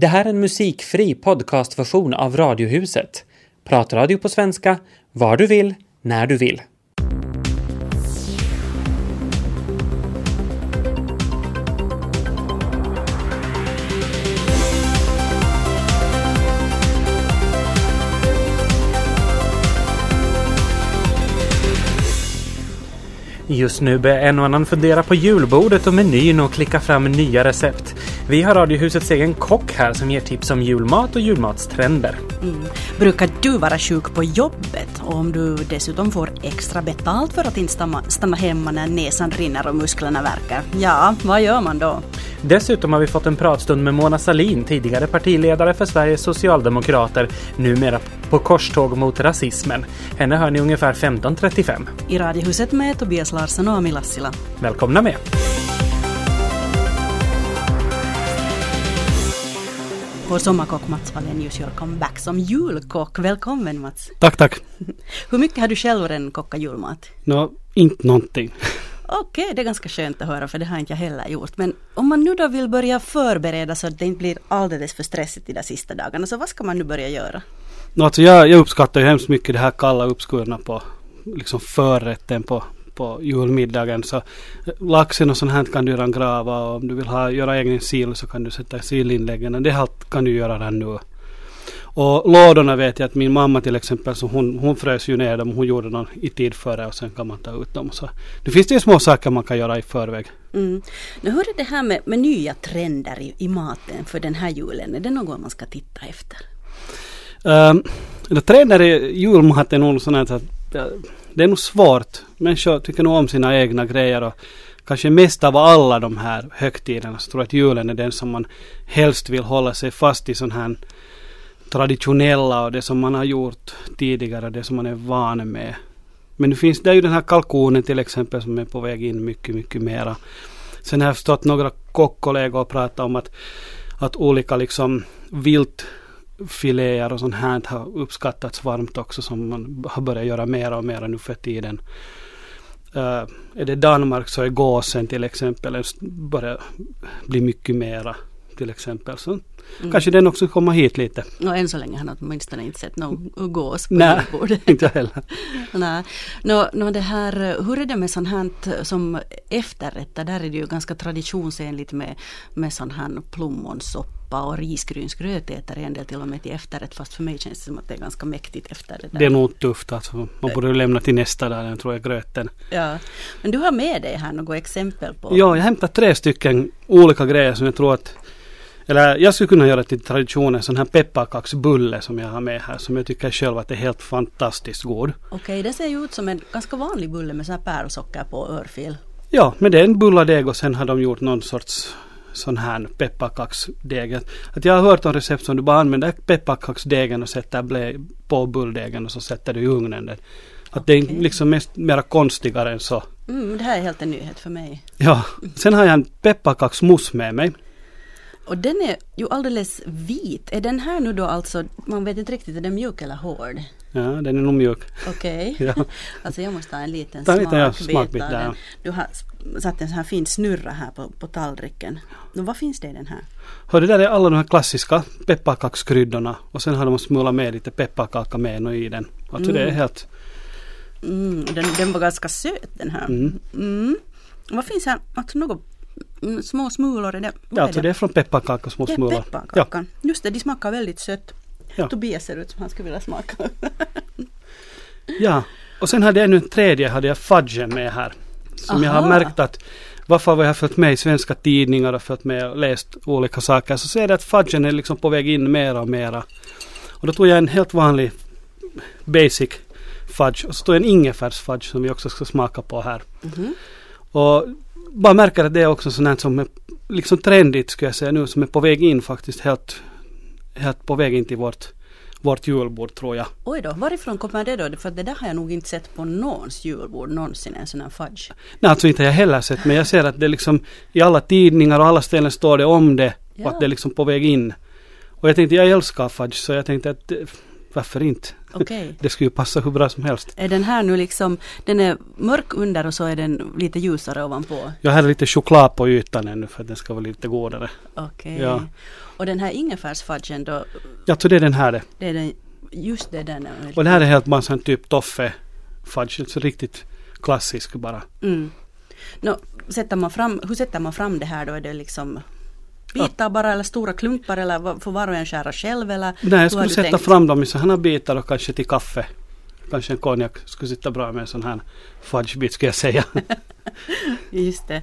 Det här är en musikfri podcastversion av Radiohuset. Pratradio på svenska, var du vill, när du vill. Just nu börjar en och annan fundera på julbordet och menyn och klicka fram nya recept. Vi har Radiohusets egen kock här som ger tips om julmat och julmatstrender. Mm. Brukar du vara sjuk på jobbet och om du dessutom får extra betalt för att inte stanna, stanna hemma när näsan rinner och musklerna verkar? Ja, vad gör man då? Dessutom har vi fått en pratstund med Mona Salin, tidigare partiledare för Sveriges Socialdemokrater, numera på korståg mot rasismen. Henne hör ni ungefär 15.35. I Radiohuset med Tobias Larsson och Ami Lassila. Välkomna med! Vår sommarkock Mats Wallenius gör comeback som julkock. Välkommen Mats! Tack, tack. Hur mycket har du själv redan kokat julmat? Nå, inte någonting. Okej, okay, det är ganska skönt att höra för det har inte jag heller gjort. Men om man nu då vill börja förbereda så att det inte blir alldeles för stressigt i de sista dagarna, så vad ska man nu börja göra? Nå, alltså jag, jag uppskattar ju hemskt mycket det här kalla uppskurna på liksom förrätten på, på julmiddagen. Så laxen och sånt här kan du redan grava och om du vill ha, göra egen sill så kan du sätta silinläggen. Det kan du göra redan nu. Och lådorna vet jag att min mamma till exempel, så hon, hon frös ju ner dem. Hon gjorde dem i tid före och sen kan man ta ut dem. Så nu finns det ju små saker man kan göra i förväg. Mm. Nu hur är det här med, med nya trender i, i, maten för den här julen? Är det något man ska titta efter? Um, trender i julmat är nog sånt att det är nog svårt. Människor tycker nog om sina egna grejer. Och kanske mest av alla de här högtiderna så tror jag att julen är den som man helst vill hålla sig fast i sån här traditionella och det som man har gjort tidigare, det som man är van med. Men nu finns det ju den här kalkonen till exempel som är på väg in mycket, mycket mera. Sen har jag förstått några kockkollegor prata om att, att olika liksom vilt filéer och sånt här har uppskattats varmt också som man har börjat göra mer och mer nu för tiden. Uh, är det Danmark så är gåsen till exempel börjar bli mycket mera till exempel. Så mm. kanske den också kommer hit lite. Och än så länge har jag åtminstone inte sett någon gås på Nej, inte heller. Nej. Nå, nå det här, hur är det med sånt här som efterrätter? Där är det ju ganska traditionsenligt med, med sån här plommonsoppa och risgrynsgröt äter en del till och med till efterrätt fast för mig känns det som att det är ganska mäktigt efter det där. Det är nog tufft alltså. Man borde lämna till nästa där, den tror jag, gröten. Ja. Men du har med dig här något exempel på? Ja, jag har hämtat tre stycken olika grejer som jag tror att eller jag skulle kunna göra till tradition en sån här pepparkaksbulle som jag har med här som jag tycker själv att är helt fantastiskt god. Okej, okay, det ser ju ut som en ganska vanlig bulle med sån här pärlsocker på örfil. Ja, men det är en bulladeg och sen har de gjort någon sorts sån här pepparkaksdeg. Att jag har hört om recept som du bara använder pepparkaksdegen och sätter blä på bulldegen och så sätter du i ugnen. Att okay. det är liksom mest, mera konstigare än så. Mm, det här är helt en nyhet för mig. Ja, sen har jag en pepparkaksmousse med mig. Och den är ju alldeles vit. Är den här nu då alltså, man vet inte riktigt, är den mjuk eller hård? Ja, den är nog mjuk. Okej. Okay. Ja. alltså jag måste ha en liten Ta smakbit, ja, smakbit där, ja. Du har satt en sån här fin snurra här på, på tallriken. Och vad finns det i den här? Hör, det där är alla de här klassiska pepparkakskryddorna och sen har de smulat med lite pepparkaka med i den. Alltså mm. det är mm. helt... Mm, den, den var ganska söt den här. Mm. Mm. Vad finns här? Alltså något små smulor är det. Ja, alltså det? är från pepparkaka, små smulor. Det är pepparkakan. Ja. Just det, de smakar väldigt sött. Ja. Tobias ser ut som han skulle vilja smaka. ja, och sen hade jag ännu en tredje, hade jag fudgen med här. Som Aha. jag har märkt att varför jag har följt med i svenska tidningar och följt med och läst olika saker så ser jag att fudgen är liksom på väg in mera och mera. Och då tog jag en helt vanlig basic fudge och så tog jag en ingefärsfudge som vi också ska smaka på här. Mm -hmm. Och bara märker att det är också sånt som är liksom trendigt skulle jag säga nu som är på väg in faktiskt helt, helt på väg in till vårt vårt julbord tror jag. Oj då, varifrån kommer det då? För det där har jag nog inte sett på någons julbord någonsin, en sån här fudge. Nej, alltså inte jag heller sett, men jag ser att det liksom i alla tidningar och alla ställen står det om det ja. och att det är liksom på väg in. Och jag tänkte, jag älskar fudge, så jag tänkte att varför inte? Okej. Det skulle ju passa hur bra som helst. Är den här nu liksom, den är mörk under och så är den lite ljusare ovanpå? Jag har lite choklad på ytan ännu för att den ska vara lite godare. Okej. Ja. Och den här ingefärsfudgen då, Jag tror det är den här det. det är den, just det den är. Och det här är helt bara sån typ toffe fudge. Så riktigt klassisk bara. Mm. Nå, sätter man fram, hur sätter man fram det här då? Är det liksom bitar bara eller stora klumpar eller får var och en skära själv eller? Nej, jag skulle sätta tänkt? fram dem i sådana bitar och kanske till kaffe. Kanske en konjak skulle sitta bra med en sån här fudgebit skulle jag säga. Just det.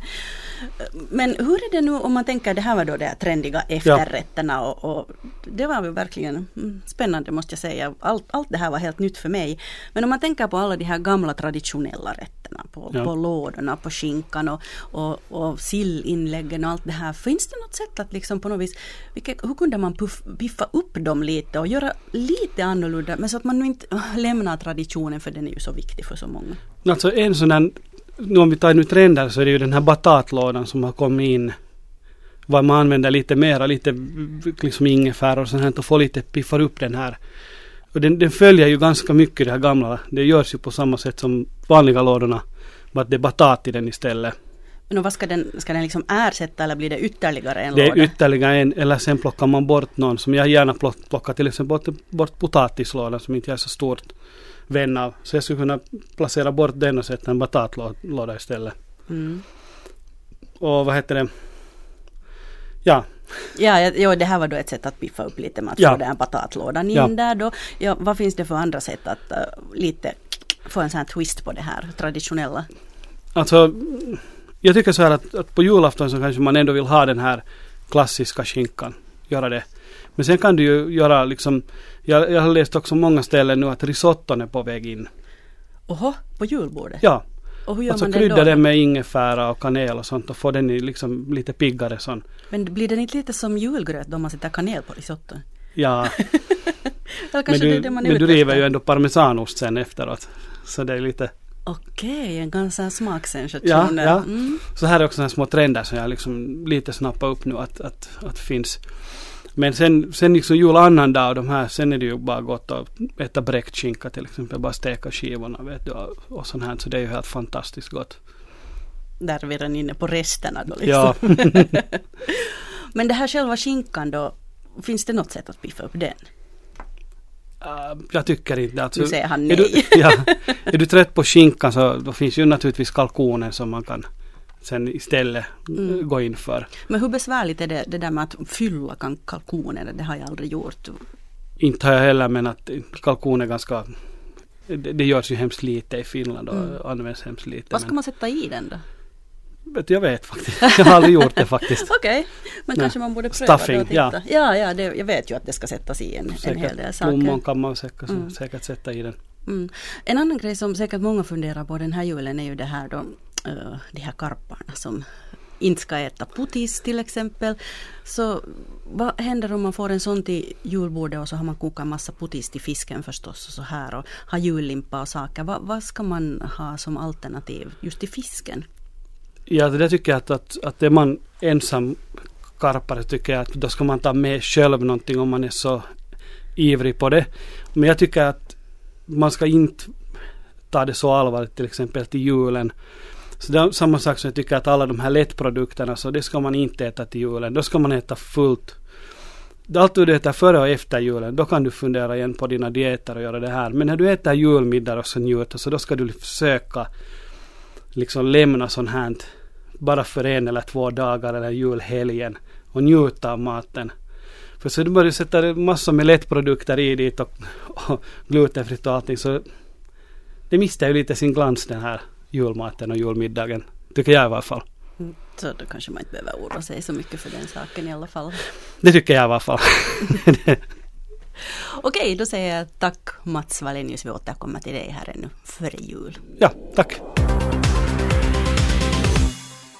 Men hur är det nu om man tänker, det här var då de trendiga efterrätterna och, och det var väl verkligen mm, spännande måste jag säga. Allt, allt det här var helt nytt för mig. Men om man tänker på alla de här gamla traditionella rätterna, på, Ja. på lådorna, på skinkan och, och, och sillinläggen och allt det här. Finns det något sätt att liksom på något vis, vilket, hur kunde man puff, piffa upp dem lite och göra lite annorlunda men så att man nu inte lämnar traditionen för den är ju så viktig för så många. Alltså en sån här, nu om vi tar nu trender så är det ju den här batatlådan som har kommit in. Vad man använder lite mera, lite liksom ingefära och sånt här och får lite piffar upp den här. Och den, den följer ju ganska mycket det här gamla. Det görs ju på samma sätt som vanliga lådorna. Bara att det är batat i den istället. Men vad ska den, ska den liksom ersätta eller blir det ytterligare en Det är låda? ytterligare en, eller sen plockar man bort någon som jag gärna plock- plockar till exempel bort, bort potatislådan som inte jag är så stort vän av. Så jag skulle kunna placera bort den och sätta en batatlåda istället. Mm. Och vad heter det? Ja, Ja, ja, jo, det här var då ett sätt att piffa upp lite med att Ja. få den batatlådan in Ja. där då. Ja, vad finns det för andra sätt att uh, lite få en sån här twist på det här traditionella? alltså jag tycker så här att, att på julafton så kanske man ändå vill ha den här klassiska skinkan. Göra det. Men sen kan du ju göra liksom, jag, jag har läst också många ställen nu att risotton är på väg in. Oho, på julbordet? Ja, Och hur gör alltså man det krydda då? den med ingefära och kanel och sånt och få den i liksom lite piggare sån. Men blir den inte lite som julgröt då man sätter kanel på risotton? Ja, men det du, det man är men du river ju ändå parmesanost sen efteråt. Så det är lite, Okej, en ganska smaksensation. Ja, ja. Mm. så här är också såna små trender som jag liksom lite snappar upp nu att, att, att finns. Men sen, sen liksom julannandag och de här, sen är det ju bara gott att äta bräckt skinka till exempel, bara steka skivorna vet du och sånt här. Så det är ju helt fantastiskt gott. Där är vi redan inne på resterna då liksom. Ja, Men det här själva skinkan då, finns det något sätt att piffa upp den? Äh, jag tycker inte alltså, Nu säger han är du, nej. ja, är du trött på skinkan så då finns ju naturligtvis kalkonen som man kan sen istället Mm. äh, gå in för. Men hur besvärligt är det, det där med att fylla kalkoner? Det har jag aldrig gjort. Inte har jag heller men att kalkon är ganska det, det görs ju hemskt lite i Finland och Mm. används hemskt lite. Vad ska men, man sätta i den då? Vet, jag vet faktiskt. Jag har aldrig gjort det faktiskt. Okej, men Nej. kanske man borde pröva Stuffing, och titta. ja. Ja, ja, det, jag vet ju att det ska sättas i en, en hel del Säkert plommon saker. kan man säkert, Mm. säkert sätta i den. Mm. En annan grej som säkert många funderar på den här julen är ju det här då, eh, de här karparna som inte ska äta putis till exempel. Så vad händer om man får en sån till julbordet och så har man kokat en massa putis till fisken förstås och så här och har jullimpa och saker. Va, vad ska man ha som alternativ just till fisken? Ja, det tycker jag att, att, att är man ensam karpare tycker jag att då ska man ta med själv någonting om man är så ivrig på det. Men jag tycker att man ska inte ta det så allvarligt till exempel till julen. Så det är samma sak som jag tycker att alla de här lättprodukterna så det ska man inte äta till julen. Då ska man äta fullt. Allt du äter före och efter julen, då kan du fundera igen på dina dieter och göra det här. Men när du äter julmiddag och så njuter så då ska du försöka liksom lämna sånt här bara för en eller två dagar eller julhelgen och njuta av maten. För så du börjar sätta massor med lättprodukter i dit och, och glutenfritt och allting så det mister ju lite sin glans den här julmaten och julmiddagen. Tycker jag i alla fall. Så då kanske man inte behöver oroa sig så mycket för den saken i alla fall. Det tycker jag i alla fall. Okej, då säger jag tack Mats Wallenius. Vi återkommer till dig här ännu före jul. ja, tack.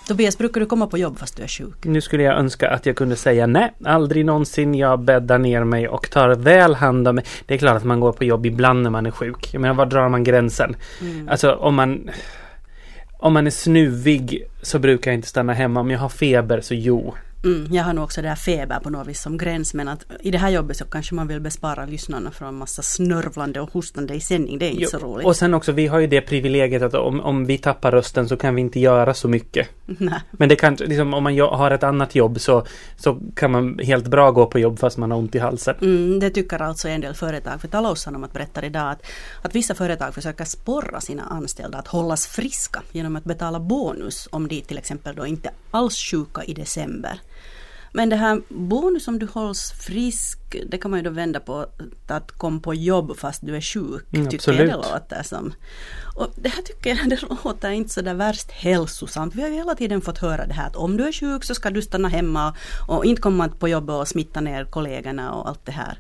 Tobias, brukar du komma på jobb fast du är sjuk? Nu skulle jag önska att jag kunde säga nej, aldrig någonsin. Jag bäddar ner mig och tar väl hand om mig. Det är klart att man går på jobb ibland när man är sjuk. Jag menar, var drar man gränsen? Mm. Alltså om man... Om man är snuvig så brukar jag inte stanna hemma. Om jag har feber så jo, Mm, jag har nog också det här feber på något vis som gräns men att i det här jobbet så kanske man vill bespara lyssnarna från massa snörvlande och hostande i sändning. Det är inte jo, så roligt. Och sen också, vi har ju det privilegiet att om, om vi tappar rösten så kan vi inte göra så mycket. Nej. Men det kan, liksom, om man har ett annat jobb så, så kan man helt bra gå på jobb fast man har ont i halsen. Mm, det tycker alltså en del företag. För Taloussanomat berättar idag att, att vissa företag försöker sporra sina anställda att hållas friska genom att betala bonus om de till exempel då inte alls sjuka i december. Men det här bonus om du hålls frisk, det kan man ju då vända på att kom på jobb fast du är sjuk. Mm, tycker jag det låter som. Och det här tycker jag det låter inte så där värst hälsosamt. Vi har ju hela tiden fått höra det här att om du är sjuk så ska du stanna hemma och inte komma på jobbet och smitta ner kollegorna och allt det här.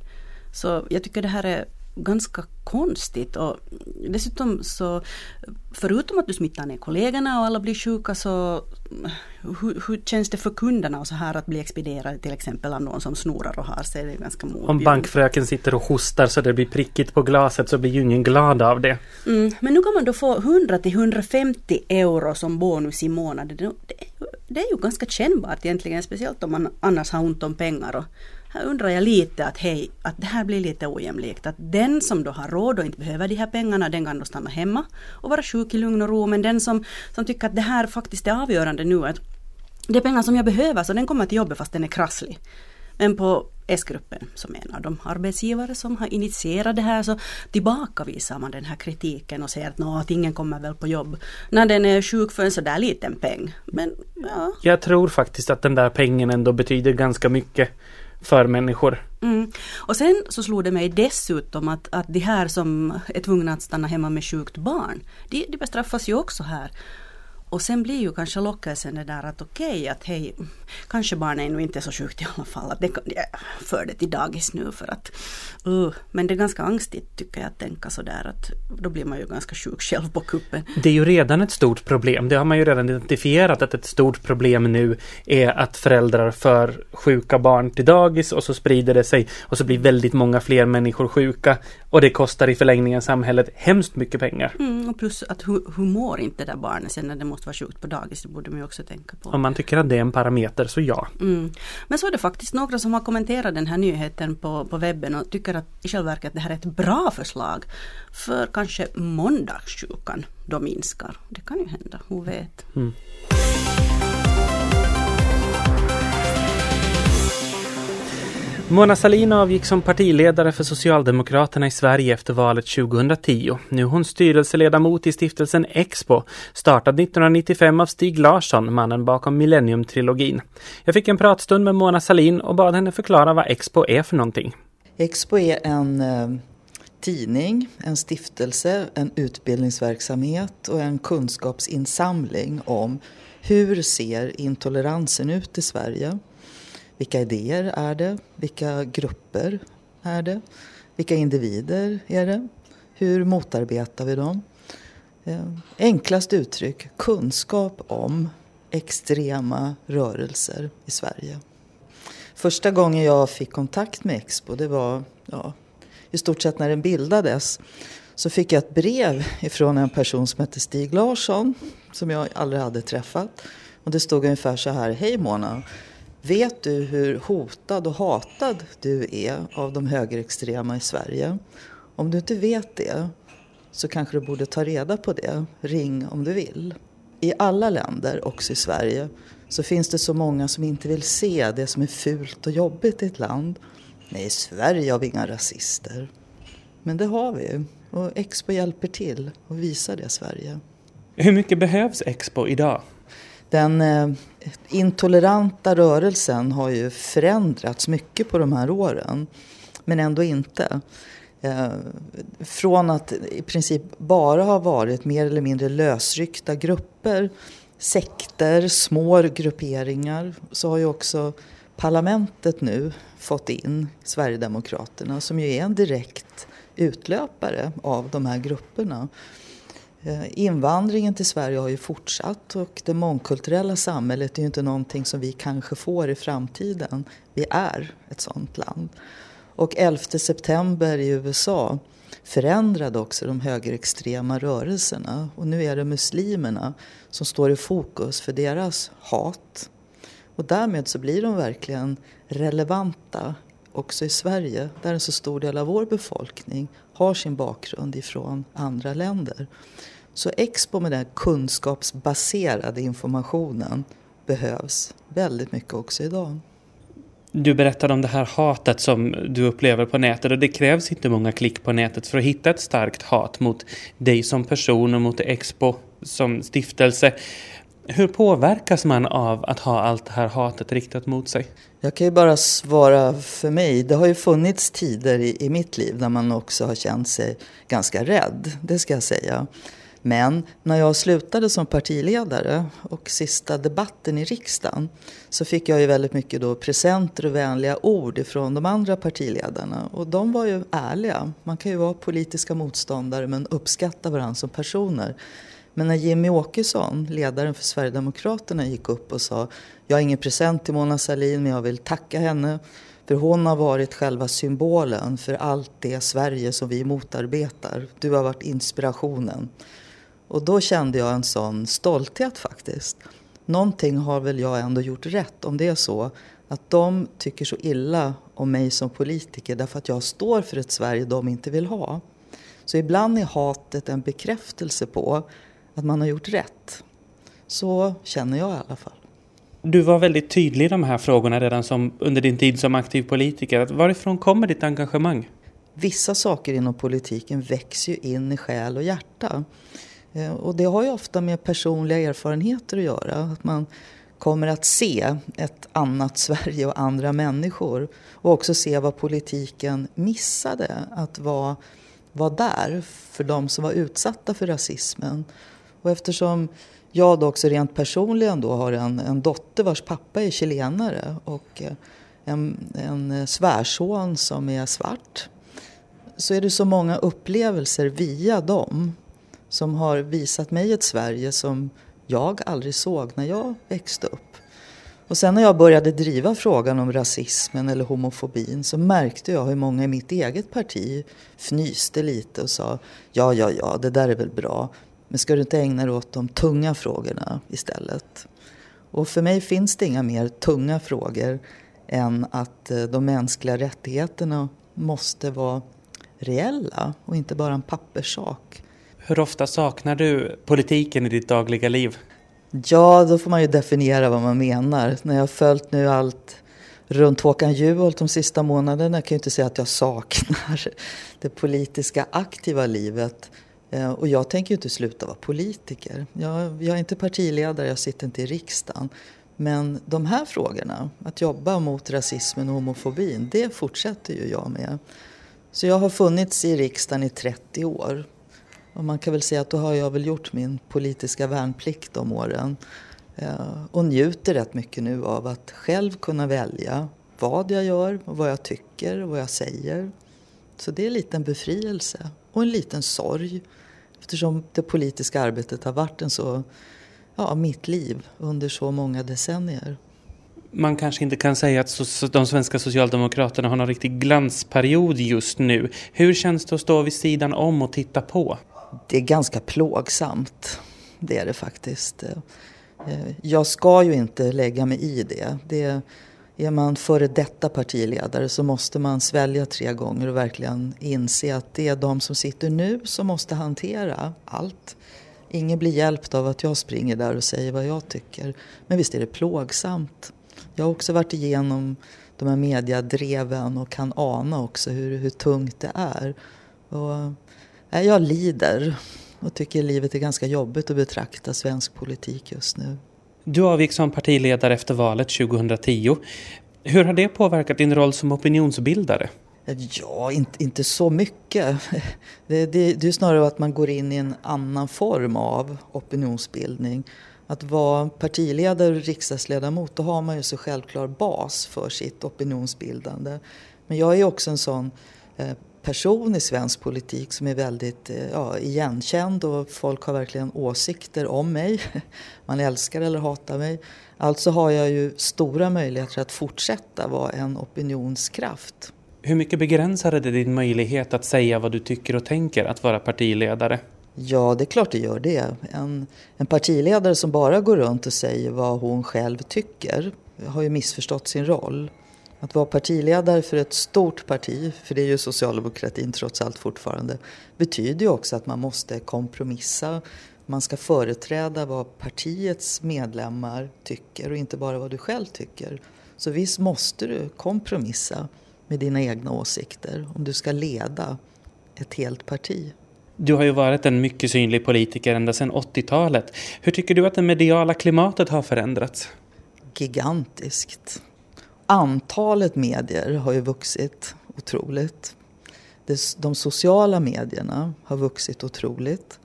Så jag tycker det här är ganska konstigt och dessutom så förutom att du smittar ner kollegorna och alla blir sjuka så hur, hur känns det för kunderna och så här att bli expedierade till exempel av någon som snorar och har sig? Det är ganska motbjudande. Om bankfröken sitter och hostar så det blir prickigt på glaset så blir ju ingen glad av det. Mm, men nu kan man då få 100 till 150 euro som bonus i månaden. Det, det är ju ganska kännbart egentligen, speciellt om man annars har ont om pengar. Och, här undrar jag lite att hej, att det här blir lite ojämlikt. Att den som då har råd och inte behöver de här pengarna, den kan då stanna hemma och vara sjuk i lugn och ro. Men den som, som tycker att det här faktiskt är avgörande nu, att det är pengar som jag behöver, så den kommer till jobbet fast den är krasslig. Men på S-gruppen som är en av de arbetsgivare som har initierat det här så tillbakavisar man den här kritiken och säger att, att ingen kommer väl på jobb när den är sjuk för en sådär liten peng. Men ja. Jag tror faktiskt att den där pengen ändå betyder ganska mycket för människor. Mm. Och sen så slog det mig dessutom att, att de här som är tvungna att stanna hemma med sjukt barn, de, de bestraffas ju också här. Och sen blir ju kanske lockelsen det där att okej okay, att hej, kanske barnet är nu inte så sjukt i alla fall. Att det kan, jag för det till dagis nu för att uh, Men det är ganska angstigt tycker jag att tänka sådär att då blir man ju ganska sjuk själv på kuppen. Det är ju redan ett stort problem. Det har man ju redan identifierat att ett stort problem nu är att föräldrar för sjuka barn till dagis och så sprider det sig och så blir väldigt många fler människor sjuka och det kostar i förlängningen samhället hemskt mycket pengar. Mm, och plus att hur, hur mår inte det där barnet sen när det måste vara sjukt på dagis? Det borde man ju också tänka på. Om man tycker att det är en parameter så ja. Mm. Men så är det faktiskt några som har kommenterat den här nyheten på, på webben och tycker att i själva verket det här är ett bra förslag. För kanske måndagssjukan då minskar. Det kan ju hända, hon vet. Mm. Mona Sahlin avgick som partiledare för Socialdemokraterna i Sverige efter valet 2010. Nu är hon styrelseledamot i stiftelsen Expo, startad 1995 av Stig Larsson, mannen bakom Millennium-trilogin. Jag fick en pratstund med Mona Sahlin och bad henne förklara vad Expo är för någonting. Expo är en eh, tidning, en stiftelse, en utbildningsverksamhet och en kunskapsinsamling om hur ser intoleransen ut i Sverige? Vilka idéer är det? Vilka grupper är det? Vilka individer är det? Hur motarbetar vi dem? Eh, enklast uttryck, kunskap om extrema rörelser i Sverige. Första gången jag fick kontakt med Expo, det var ja, i stort sett när den bildades, så fick jag ett brev ifrån en person som hette Stig Larsson, som jag aldrig hade träffat. Och det stod ungefär så här, Hej Mona, Vet du hur hotad och hatad du är av de högerextrema i Sverige? Om du inte vet det så kanske du borde ta reda på det. Ring om du vill. I alla länder, också i Sverige, så finns det så många som inte vill se det som är fult och jobbigt i ett land. Nej, i Sverige har vi inga rasister. Men det har vi. Och Expo hjälper till och visar det Sverige. Hur mycket behövs Expo idag? Den eh, intoleranta rörelsen har ju förändrats mycket på de här åren. Men ändå inte. Eh, från att i princip bara ha varit mer eller mindre lösryckta grupper, sekter, små grupperingar, så har ju också parlamentet nu fått in Sverigedemokraterna som ju är en direkt utlöpare av de här grupperna. Eh, invandringen till Sverige har ju fortsatt och det mångkulturella samhället är ju inte någonting som vi kanske får i framtiden. Vi är ett sådant land. Och 11 september i USA förändrade också de högerextrema rörelserna och nu är det muslimerna som står i fokus för deras hat. Och därmed så blir de verkligen relevanta också i Sverige, där en så stor del av vår befolkning har sin bakgrund ifrån andra länder. Så Expo med den kunskapsbaserade informationen behövs väldigt mycket också idag. Du berättade om det här hatet som du upplever på nätet och det krävs inte många klick på nätet för att hitta ett starkt hat mot dig som person och mot Expo som stiftelse. Hur påverkas man av att ha allt det här hatet riktat mot sig? Jag kan ju bara svara för mig. Det har ju funnits tider i, i mitt liv när man också har känt sig ganska rädd, det ska jag säga. Men när jag slutade som partiledare och sista debatten i riksdagen så fick jag ju väldigt mycket då presenter och vänliga ord ifrån de andra partiledarna. Och de var ju ärliga. Man kan ju vara politiska motståndare men uppskatta varandra som personer. Men när Jimmy Åkesson, ledaren för Sverigedemokraterna, gick upp och sa Jag har ingen present till Mona Sahlin men jag vill tacka henne för hon har varit själva symbolen för allt det Sverige som vi motarbetar. Du har varit inspirationen. Och då kände jag en sån stolthet faktiskt. Någonting har väl jag ändå gjort rätt om det är så att de tycker så illa om mig som politiker därför att jag står för ett Sverige de inte vill ha. Så ibland är hatet en bekräftelse på att man har gjort rätt. Så känner jag i alla fall. Du var väldigt tydlig i de här frågorna redan som, under din tid som aktiv politiker. Varifrån kommer ditt engagemang? Vissa saker inom politiken växer ju in i själ och hjärta. Eh, och det har ju ofta med personliga erfarenheter att göra. Att man kommer att se ett annat Sverige och andra människor. Och också se vad politiken missade att vara, vara där för de som var utsatta för rasismen. Och eftersom jag då också rent personligen då har en, en dotter vars pappa är chilenare och eh, en, en eh, svärson som är svart så är det så många upplevelser via dem som har visat mig ett Sverige som jag aldrig såg när jag växte upp. Och sen när jag började driva frågan om rasismen eller homofobin så märkte jag hur många i mitt eget parti fnyste lite och sa ja, ja, ja, det där är väl bra. Men ska du inte ägna dig åt de tunga frågorna istället? Och för mig finns det inga mer tunga frågor än att eh, de mänskliga rättigheterna måste vara reella och inte bara en papperssak. Hur ofta saknar du politiken i ditt dagliga liv? Ja, då får man ju definiera vad man menar. När jag har följt nu allt runt Håkan Juholt de sista månaderna kan jag inte säga att jag saknar det politiska aktiva livet. Eh, och jag tänker ju inte sluta vara politiker. Jag, jag är inte partiledare, jag sitter inte i riksdagen. Men de här frågorna, att jobba mot rasismen och homofobin, det fortsätter ju jag med. Så jag har funnits i riksdagen i 30 år. Och man kan väl säga att då har jag väl gjort min politiska värnplikt de åren. Eh, och njuter rätt mycket nu av att själv kunna välja vad jag gör, och vad jag tycker och vad jag säger. Så det är lite en befrielse och en liten sorg. Eftersom det politiska arbetet har varit en så, ja, mitt liv under så många decennier. Man kanske inte kan säga att de svenska socialdemokraterna har någon riktig glansperiod just nu. Hur känns det att stå vid sidan om och titta på? Det är ganska plågsamt. Det är det faktiskt. Eh, jag ska ju inte lägga mig i det. det är man före detta partiledare så måste man svälja tre gånger och verkligen inse att det är de som sitter nu som måste hantera allt. Ingen blir hjälpt av att jag springer där och säger vad jag tycker. Men visst är det plågsamt. Jag har också varit igenom de här mediadreven och kan ana också hur, hur tungt det är. Och eh, jag lider och tycker livet är ganska jobbigt att betrakta svensk politik just nu. Du avgick som partiledare efter valet 2010. Hur har det påverkat din roll som opinionsbildare? Ja, inte, inte så mycket. Det, det, det är snarare att man går in i en annan form av opinionsbildning. Att vara partiledare och riksdagsledamot, då har man ju så självklar bas för sitt opinionsbildande. Men jag är också en sån eh, person i svensk politik som är väldigt eh, ja, igenkänd och folk har verkligen åsikter om mig. Man älskar eller hatar mig. Alltså har jag ju stora möjligheter att fortsätta vara en opinionskraft. Hur mycket begränsade det din möjlighet att säga vad du tycker och tänker att vara partiledare? Ja, det är klart det gör det. En, en partiledare som bara går runt och säger vad hon själv tycker har ju missförstått sin roll. Att vara partiledare för ett stort parti, för det är ju socialdemokratin trots allt fortfarande, betyder ju också att man måste kompromissa. Man ska företräda vad partiets medlemmar tycker och inte bara vad du själv tycker. Så visst måste du kompromissa med dina egna åsikter om du ska leda ett helt parti. Du har ju varit en mycket synlig politiker ända sedan 80-talet. Hur tycker du att det mediala klimatet har förändrats? Gigantiskt. Antalet medier har ju vuxit otroligt. De sociala medierna har vuxit otroligt.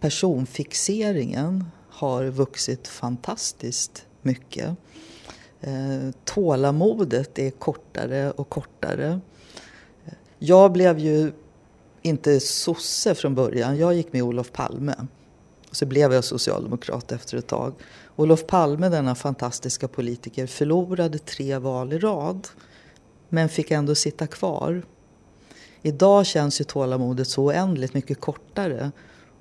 Personfixeringen har vuxit fantastiskt mycket. Eh, tålamodet är kortare och kortare. Jag blev ju inte sosse från början. Jag gick med Olof Palme. Och så blev jag socialdemokrat efter ett tag. Olof Palme, denna fantastiska politiker, förlorade tre val i rad. Men fick ändå sitta kvar. Idag känns ju tålamodet så oändligt mycket kortare.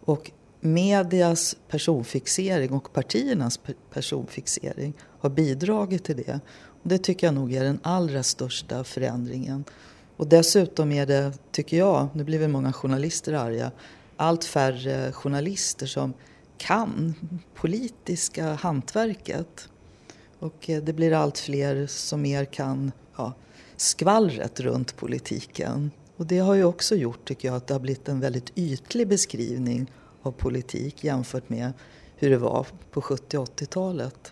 Och medias personfixering och partiernas personfixering har bidragit till det. Och det tycker jag nog är den allra största förändringen. Och dessutom är det, tycker jag, nu blir väl många journalister arga, allt färre journalister som kan politiska hantverket. Och eh, det blir allt fler som mer kan ja, skvallret runt politiken. Och det har ju också gjort, tycker jag, att det har blivit en väldigt ytlig beskrivning av politik jämfört med hur det var på 70 och 80-talet.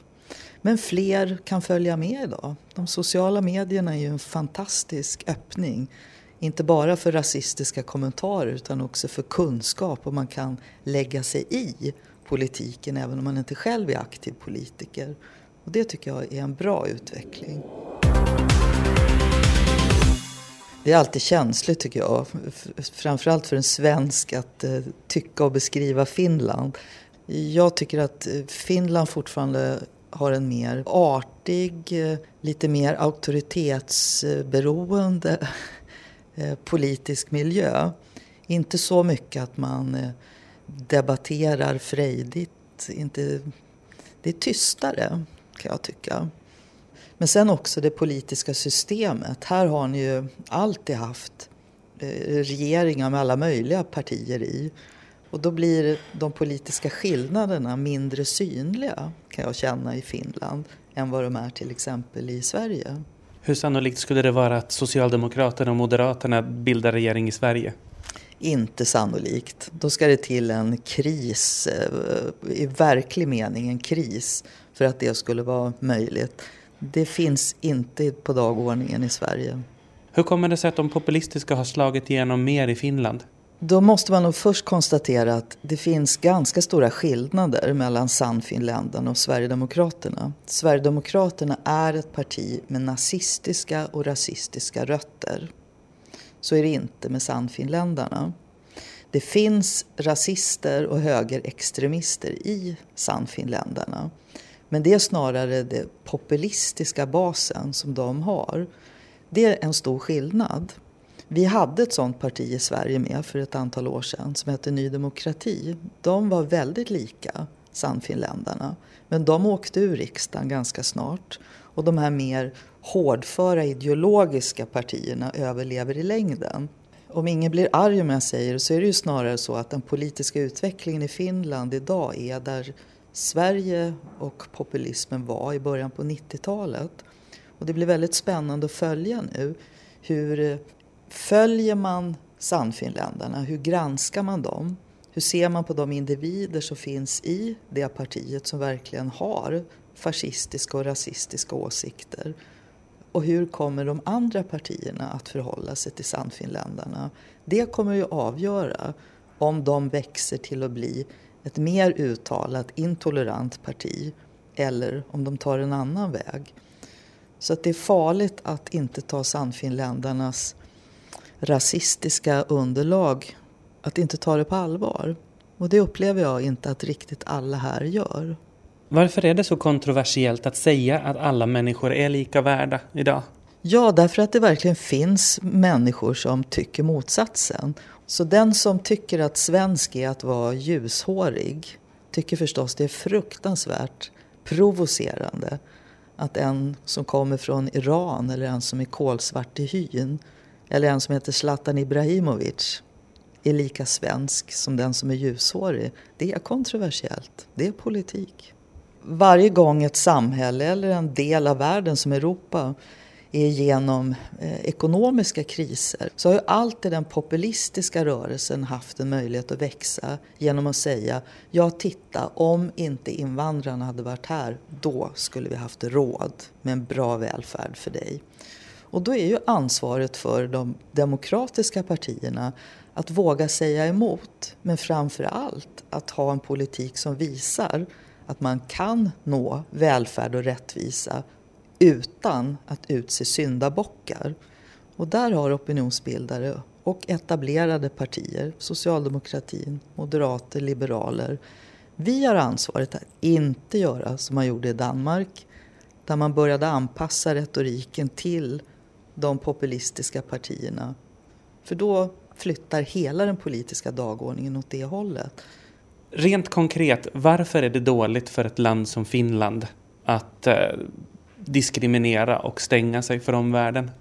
Men fler kan följa med idag. De sociala medierna är ju en fantastisk öppning. Inte bara för rasistiska kommentarer utan också för kunskap och man kan lägga sig i politiken även om man inte själv är aktiv politiker. Och det tycker jag är en bra utveckling. Det är alltid känsligt tycker jag, framförallt för en svensk att eh, tycka och beskriva Finland. Jag tycker att eh, Finland fortfarande har en mer artig, eh, lite mer auktoritetsberoende eh, politisk miljö. Inte så mycket att man debatterar frejdigt. Inte, det är tystare kan jag tycka. Men sen också det politiska systemet. Här har ni ju alltid haft eh, regeringar med alla möjliga partier i. Och då blir de politiska skillnaderna mindre synliga kan jag känna i Finland än vad de är till exempel i Sverige. Hur sannolikt skulle det vara att Socialdemokraterna och Moderaterna bildar regering i Sverige? Inte sannolikt. Då ska det till en kris, eh, i verklig mening en kris, för att det skulle vara möjligt. Det finns inte på dagordningen i Sverige. Hur kommer det sig att de populistiska har slagit igenom mer i Finland? Då måste man nog först konstatera att det finns ganska stora skillnader mellan Sannfinländarna och Sverigedemokraterna. Sverigedemokraterna är ett parti med nazistiska och rasistiska rötter. Så är det inte med Sannfinländarna. Det finns rasister och högerextremister i Sannfinländarna. Men det är snarare den populistiska basen som de har. Det är en stor skillnad. Vi hade ett sånt parti i Sverige med för ett antal år sedan som hette Ny Demokrati. De var väldigt lika Sannfinländarna. Men de åkte ur riksdagen ganska snart. Och de här mer hårdföra ideologiska partierna överlever i längden. Om ingen blir arg om jag säger så är det ju snarare så att den politiska utvecklingen i Finland idag är där Sverige och populismen var i början på 90-talet. Och det blir väldigt spännande att följa nu hur Följer man Sannfinländarna? Hur granskar man dem? Hur ser man på de individer som finns i det partiet som verkligen har fascistiska och rasistiska åsikter? Och hur kommer de andra partierna att förhålla sig till Sannfinländarna? Det kommer ju avgöra om de växer till att bli ett mer uttalat intolerant parti eller om de tar en annan väg. Så att det är farligt att inte ta Sannfinländarnas rasistiska underlag, att inte ta det på allvar. Och det upplever jag inte att riktigt alla här gör. Varför är det så kontroversiellt att säga att alla människor är lika värda idag? Ja, därför att det verkligen finns människor som tycker motsatsen. Så den som tycker att svensk är att vara ljushårig tycker förstås det är fruktansvärt provocerande att en som kommer från Iran eller en som är kolsvart i hyn eller en som heter Zlatan Ibrahimovic är lika svensk som den som är ljushårig. Det är kontroversiellt. Det är politik. Varje gång ett samhälle eller en del av världen som Europa är genom eh, ekonomiska kriser så har ju alltid den populistiska rörelsen haft en möjlighet att växa genom att säga ja titta om inte invandrarna hade varit här då skulle vi haft råd med en bra välfärd för dig. Och då är ju ansvaret för de demokratiska partierna att våga säga emot men framför allt att ha en politik som visar att man kan nå välfärd och rättvisa utan att utse syndabockar. Och där har opinionsbildare och etablerade partier, socialdemokratin, moderater, liberaler, vi har ansvaret att inte göra som man gjorde i Danmark, där man började anpassa retoriken till de populistiska partierna. För då flyttar hela den politiska dagordningen åt det hållet. Rent konkret, varför är det dåligt för ett land som Finland att eh, diskriminera och stänga sig för omvärlden?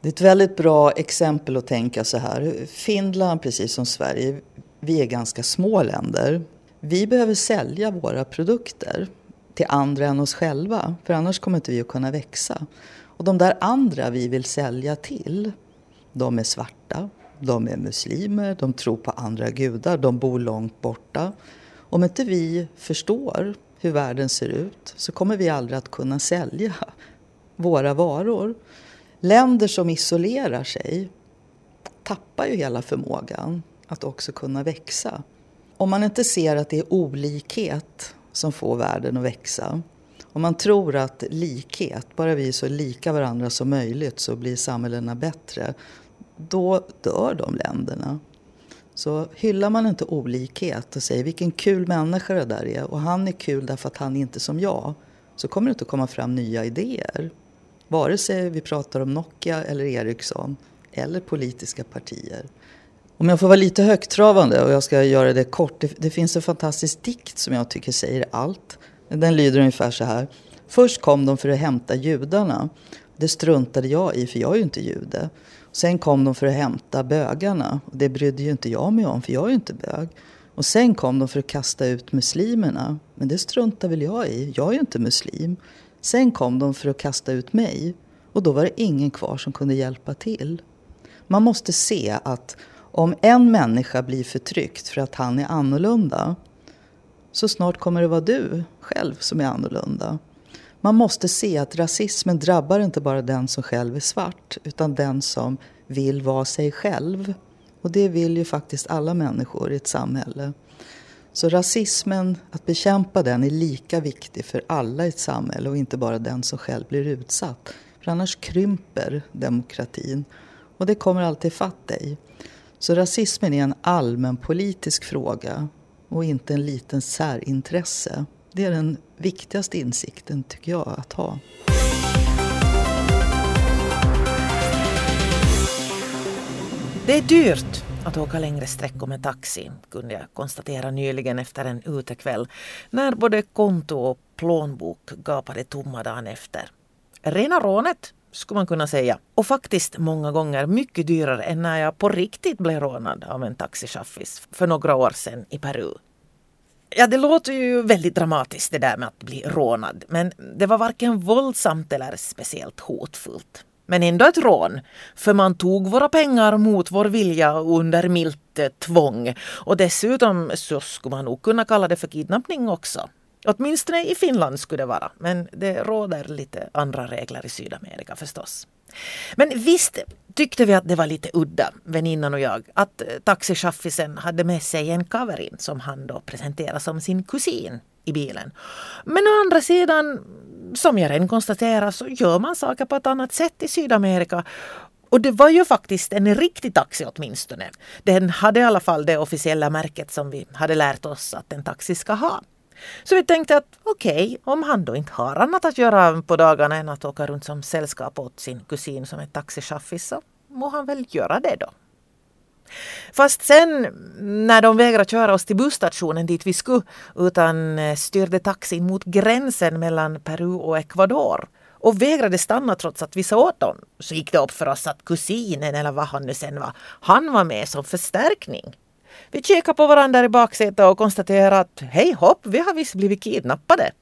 Det är ett väldigt bra exempel att tänka så här. Finland, precis som Sverige, vi är ganska små länder. Vi behöver sälja våra produkter till andra än oss själva, för annars kommer inte vi att kunna växa. Och de där andra vi vill sälja till, de är svarta, de är muslimer, de tror på andra gudar, de bor långt borta. Om inte vi förstår hur världen ser ut så kommer vi aldrig att kunna sälja våra varor. Länder som isolerar sig tappar ju hela förmågan att också kunna växa. Om man inte ser att det är olikhet som får världen att växa om man tror att likhet, bara vi är så lika varandra som möjligt så blir samhällena bättre, då dör de länderna. Så hyllar man inte olikhet och säger vilken kul människa det där är och han är kul därför att han är inte som jag, så kommer det inte att komma fram nya idéer. Vare sig vi pratar om Nokia eller Ericsson eller politiska partier. Om jag får vara lite högtravande och jag ska göra det kort. Det, det finns en fantastisk dikt som jag tycker säger allt. Den lyder ungefär så här. Först kom de för att hämta judarna. Det struntade jag i för jag är ju inte jude. Sen kom de för att hämta bögarna. Det brydde ju inte jag mig om för jag är ju inte bög. Och sen kom de för att kasta ut muslimerna. Men det struntar väl jag i. Jag är ju inte muslim. Sen kom de för att kasta ut mig. Och då var det ingen kvar som kunde hjälpa till. Man måste se att om en människa blir förtryckt för att han är annorlunda så snart kommer det vara du själv som är annorlunda. Man måste se att rasismen drabbar inte bara den som själv är svart utan den som vill vara sig själv. Och det vill ju faktiskt alla människor i ett samhälle. Så rasismen, att bekämpa den är lika viktig för alla i ett samhälle och inte bara den som själv blir utsatt. För annars krymper demokratin och det kommer alltid fatt dig. Så rasismen är en allmänpolitisk fråga och inte en liten särintresse. Det är den viktigaste insikten, tycker jag, att ha. Det är dyrt att åka längre sträckor med taxi, kunde jag konstatera nyligen efter en utekväll när både konto och plånbok gapade tomma dagen efter. Rena rånet, skulle man kunna säga. Och faktiskt många gånger mycket dyrare än när jag på riktigt blev rånad av en taxichaffis för några år sedan i Peru. Ja, det låter ju väldigt dramatiskt det där med att bli rånad. Men det var varken våldsamt eller speciellt hotfullt. Men ändå ett rån. För man tog våra pengar mot vår vilja under milt eh, tvång. Och dessutom så skulle man nog kunna kalla det för kidnappning också. Åtminstone i Finland skulle det vara. Men det råder lite andra regler i Sydamerika förstås. Men visst tyckte vi att det var lite udda, väninnan och jag, att eh, taxichaffisen hade med sig en kaverin som han då presenterade som sin kusin i bilen. Men å andra sidan, som jag redan konstaterat, så gör man saker på ett annat sätt i Sydamerika. Och det var ju faktiskt en riktig taxi åtminstone. Den hade i alla fall det officiella märket som vi hade lärt oss att en taxi ska ha. Så vi tänkte att okej, okay, om han då inte har annat att göra på dagarna än att åka runt som sällskap åt sin kusin som är taxichaffis så må han väl göra det då. Fast sen när de vägrade köra oss till busstationen dit vi skulle utan eh, styrde taxin mot gränsen mellan Peru och Ecuador och vägrade stanna trots att vi sa åt dem så gick det upp för oss att kusinen eller vad han nu sen var, han var med som förstärkning. Vi kikade på varandra i baksätet och konstaterade att hej hopp, vi har visst blivit kidnappade.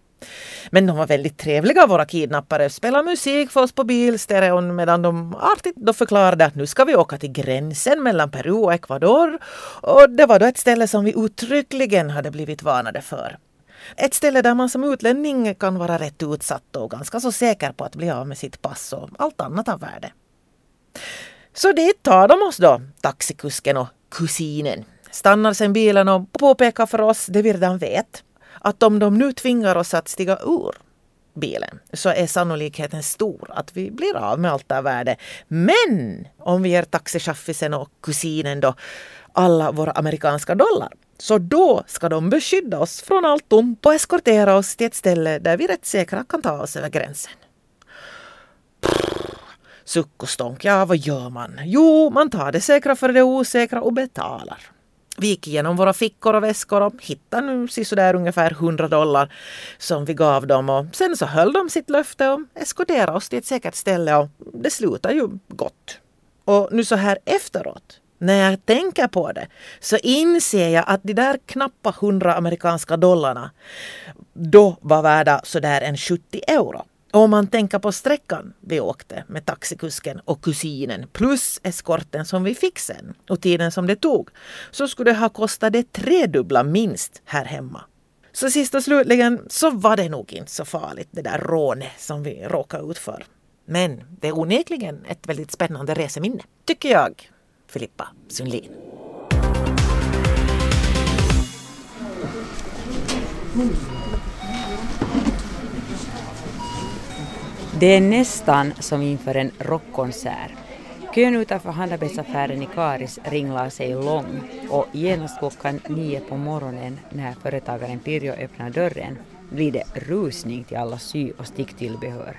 Men de var väldigt trevliga våra kidnappare, spelade musik för oss på bilstereon medan de artigt då förklarade att nu ska vi åka till gränsen mellan Peru och Ecuador. Och det var då ett ställe som vi uttryckligen hade blivit varnade för. Ett ställe där man som utlänning kan vara rätt utsatt och ganska så säker på att bli av med sitt pass och allt annat av värde. Så dit tar de oss då, taxikusken och kusinen. Stannar sen bilen och påpekar för oss det vi redan vet att om de nu tvingar oss att stiga ur bilen så är sannolikheten stor att vi blir av med allt det värde. Men om vi ger taxichaffisen och kusinen då alla våra amerikanska dollar så då ska de beskydda oss från allt ont och eskortera oss till ett ställe där vi rätt säkra kan ta oss över gränsen. Suck och stånk, ja vad gör man? Jo, man tar det säkra för det osäkra och betalar. Vi gick igenom våra fickor och väskor och hittade nu sådär ungefär 100 dollar som vi gav dem och sen så höll de sitt löfte och eskorterade oss till ett säkert ställe och det slutade ju gott. Och nu så här efteråt, när jag tänker på det, så inser jag att de där knappa 100 amerikanska dollarna då var värda sådär en 70 euro. Och om man tänker på sträckan vi åkte med taxikusken och kusinen plus eskorten som vi fick sen och tiden som det tog så skulle det ha kostat det tredubbla minst här hemma. Så sist och slutligen så var det nog inte så farligt det där rånet som vi råkade ut för. Men det är onekligen ett väldigt spännande reseminne, tycker jag, Filippa Sundlin. Mm. Det är nästan som inför en rockkonsert. Kön utanför handarbetsaffären i Karis ringlar sig lång och genast klockan nio på morgonen när företagaren Pirjo öppnar dörren blir det rusning till alla sy och sticktillbehör.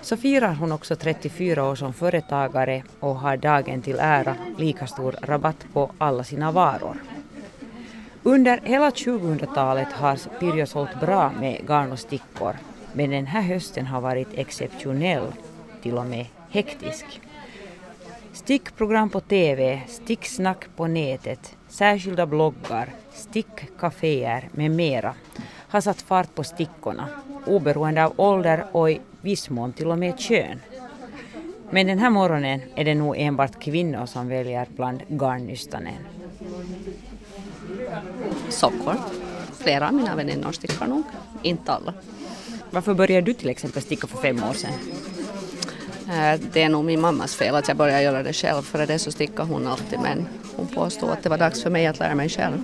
Så firar hon också 34 år som företagare och har dagen till ära lika stor rabatt på alla sina varor. Under hela 2000-talet har Pirjo sålt bra med garn och stickor men den här hösten har varit exceptionell, till och med hektisk. Stickprogram på TV, sticksnack på nätet, särskilda bloggar, stickkaféer med mera har satt fart på stickorna, oberoende av ålder och i viss mån till och med kön. Men den här morgonen är det nog enbart kvinnor som väljer bland garnnystanen. Sockor. Flera av mina väninnor stickar nog, inte alla. Varför började du till exempel sticka för fem år sedan? Eh, det är nog min mammas fel att jag började göra det själv. Före det så stickade hon alltid men hon påstod att det var dags för mig att lära mig själv.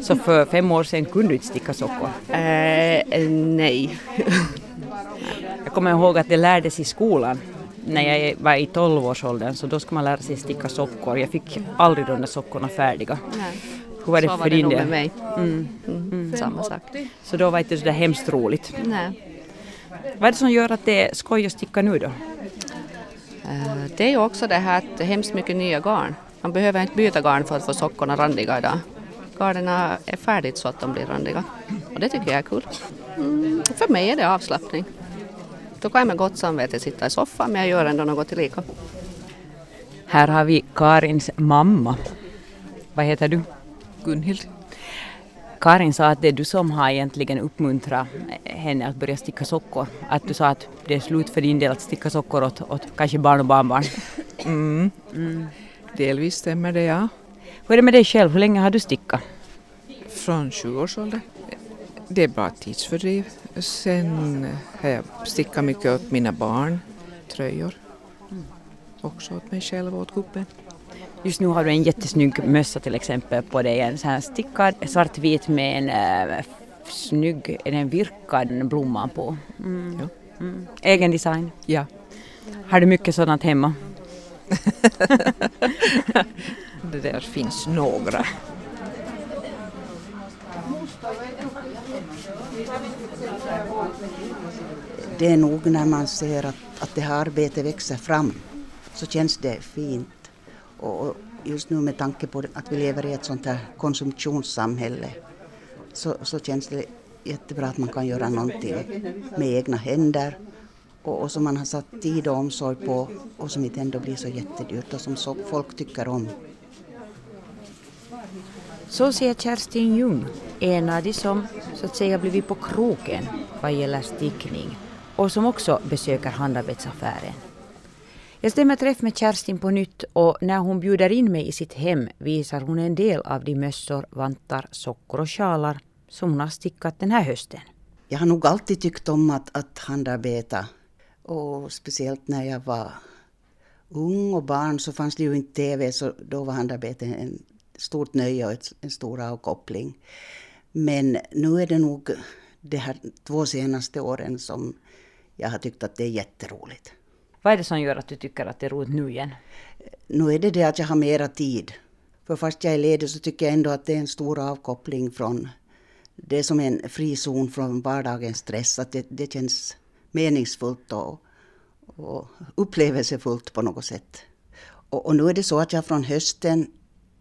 Så för fem år sedan kunde du inte sticka sockor? Eh, nej. jag kommer ihåg att det lärdes i skolan när jag var i tolvårsåldern så då skulle man lära sig sticka sockor. Jag fick aldrig de där sockorna färdiga. Nej. Hur var det så för din del? med mig. Mm. Mm. Mm. Samma sak. Så då var det inte så där hemskt roligt? Nej. Vad är det som gör att det är skoj att sticka nu då? Uh, det är ju också det här att det är hemskt mycket nya garn. Man behöver inte byta garn för att få sockorna randiga idag. Garnen är färdigt så att de blir randiga. Och det tycker jag är kul. Mm, för mig är det avslappning. Då kan jag med gott samvete sitta i soffan men jag gör ändå något lika. Här har vi Karins mamma. Vad heter du? Gunhild. Karin sa att det är du som har egentligen uppmuntrat henne att börja sticka sockor. Att du sa att det är slut för din del att sticka sockor åt, åt kanske barn och barnbarn. Mm. Mm. Delvis stämmer det, ja. Hur är det med dig själv? Hur länge har du stickat? Från 20 års ålder. Det är bara tidsfördriv. Sen har jag stickat mycket åt mina barn, tröjor. Mm. Också åt mig själv och åt gubben. Just nu har du en jättesnygg mössa till exempel på dig, en sån här stickad svartvit med en äh, snygg, är en virkad blomma på. Mm. Ja. Mm. Egen design? Ja. Har du mycket sådant hemma? det där finns några. Det är nog när man ser att, att det här arbetet växer fram så känns det fint och just nu med tanke på att vi lever i ett sånt här konsumtionssamhälle så, så känns det jättebra att man kan göra någonting med egna händer och, och som man har satt tid och omsorg på och som inte ändå blir så jättedyrt och som så folk tycker om. Så säger Kerstin Ljung, en av de som så att säga blivit på kroken vad gäller stickning och som också besöker handarbetsaffären. Jag stämmer träff med Kerstin på nytt och när hon bjuder in mig i sitt hem visar hon en del av de mössor, vantar, sockor och sjalar som hon har stickat den här hösten. Jag har nog alltid tyckt om att, att handarbeta och speciellt när jag var ung och barn så fanns det ju inte TV så då var handarbete en stort nöje och ett, en stor avkoppling. Men nu är det nog de här två senaste åren som jag har tyckt att det är jätteroligt. Vad är det som gör att du tycker att det är roligt nu igen? Nu är det det att jag har mera tid. För fast jag är ledig så tycker jag ändå att det är en stor avkoppling från det är som en frizon från vardagens stress. Att det, det känns meningsfullt och, och upplevelsefullt på något sätt. Och, och, nu är det så att jag från hösten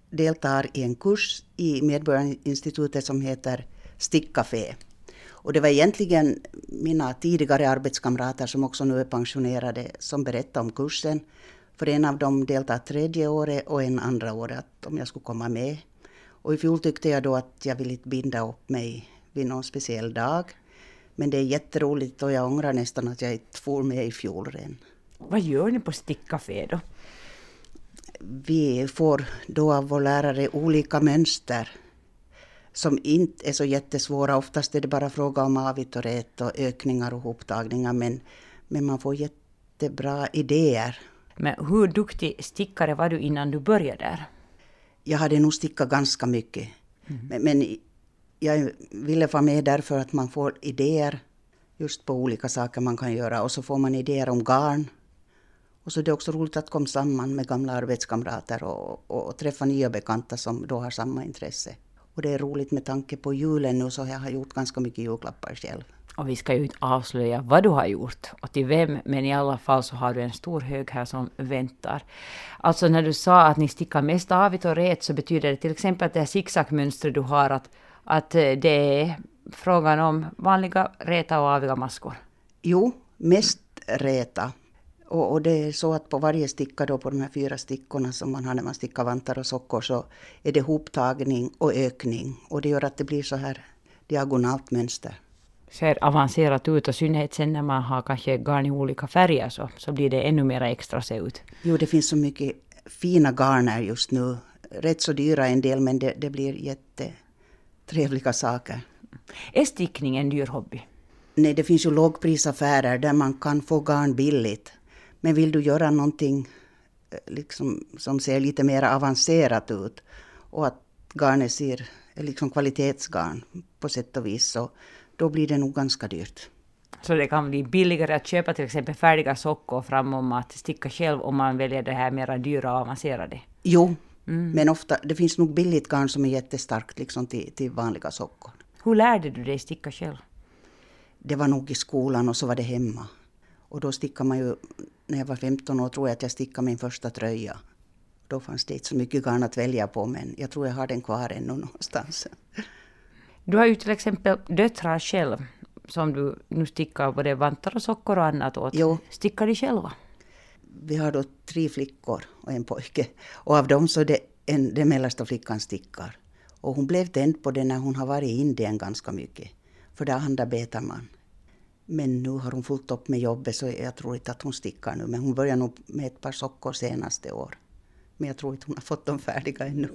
deltar i en kurs i Medborgarinstitutet som heter Stickcafé. Och det var egentligen mina tidigare arbetskamrater som också nu är pensionerade som berättade om kursen. För en av dem deltar tredje året och en andra året att om jag skulle komma med. Och i fjol tyckte jag då att jag ville binda upp mig vid någon speciell dag. Men det är jätteroligt och jag ångrar nästan att jag inte for med i fjol redan. Vad gör ni på Stickcafé då? Vi får då av vår lärare olika mönster som inte är så jättesvåra. Oftast är det bara fråga om avit och ökningar och hoptagningar men, men man får jättebra idéer. Men hur duktig stickare var du innan du började där? Jag hade nog stickat ganska mycket. Mm. Men, men jag ville vara med därför att man får idéer just på olika saker man kan göra och så får man idéer om garn. Och så är det också roligt att komma samman med gamla arbetskamrater och, och, och träffa nya bekanta som då har samma intresse. Och det är roligt med tanke på julen nu så jag har gjort ganska mycket julklappar själv. Och vi ska ju inte avslöja vad du har gjort och till vem, men i alla fall så har du en stor hög här som väntar. Alltså när du sa att ni stickar mest avigt och rät så betyder det till exempel att det här zigzagmönstret du har att, att det är frågan om vanliga räta och aviga maskor? Jo, mest räta. Och, och, det är så att på varje sticka då på de här fyra stickorna som man har när man stickar vantar och sockor så är det hoptagning och ökning. Och det gör att det blir så här diagonalt mönster. Ser avancerat ut och synnerhet sen när man har kanske garn i olika färger så, så blir det ännu mer extra se ut. Jo, det finns så mycket fina garner just nu. Rätt så dyra en del men det, det blir jättetrevliga saker. Är stickning en dyr hobby? Nej, det finns ju lågprisaffärer där man kan få garn billigt. Men vill du göra någonting eh, liksom, som ser lite mer avancerat ut och att garnet ser liksom kvalitetsgarn på sätt och vis så då blir det nog ganska dyrt. Så det kan bli billigare att köpa till exempel färdiga sockor framom att sticka själv om man väljer det här mera dyra och avancerade? Jo, mm. men ofta, det finns nog billigt garn som är jättestarkt liksom till, till vanliga sockor. Hur lärde du dig sticka själv? Det var nog i skolan och så var det hemma. Och då stickade man ju, när jag var 15 år tror jag att jag stickade min första tröja. Då fanns det inte så mycket garn att välja på men jag tror jag har den kvar ännu någonstans. Du har ju till exempel döttrar själv som du nu stickar både vantar och sockor och annat åt. Jo. Stickar de själva? Vi har då tre flickor och en pojke. Och av dem så är det en, den mellersta flickan stickar. Och hon blev tänd på det när hon har varit i Indien ganska mycket. För där handarbetar man. Men nu har hon fullt upp med jobbet så jag tror inte att hon stickar nu. Men hon börjar nog med ett par sockor senaste år. Men jag tror inte hon har fått dem färdiga ännu.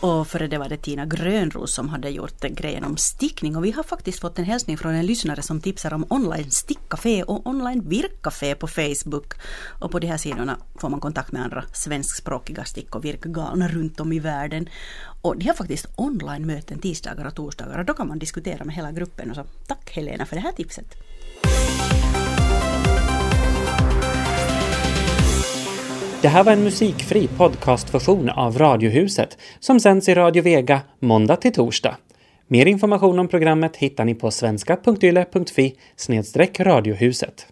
Och före det var det Tina Grönros som hade gjort grejen om stickning. Och vi har faktiskt fått en hälsning från en lyssnare som tipsar om online stickcafé och online virkcafé på Facebook. Och på de här sidorna får man kontakt med andra svenskspråkiga stick och virkgalna runt om i världen. Och de har faktiskt online-möten tisdagar och torsdagar och då kan man diskutera med hela gruppen. Och så tack Helena för det här tipset. Det här var en musikfri podcastversion av Radiohuset som sänds i Radio Vega måndag till torsdag. Mer information om programmet hittar ni på svenska.yle.fi radiohuset.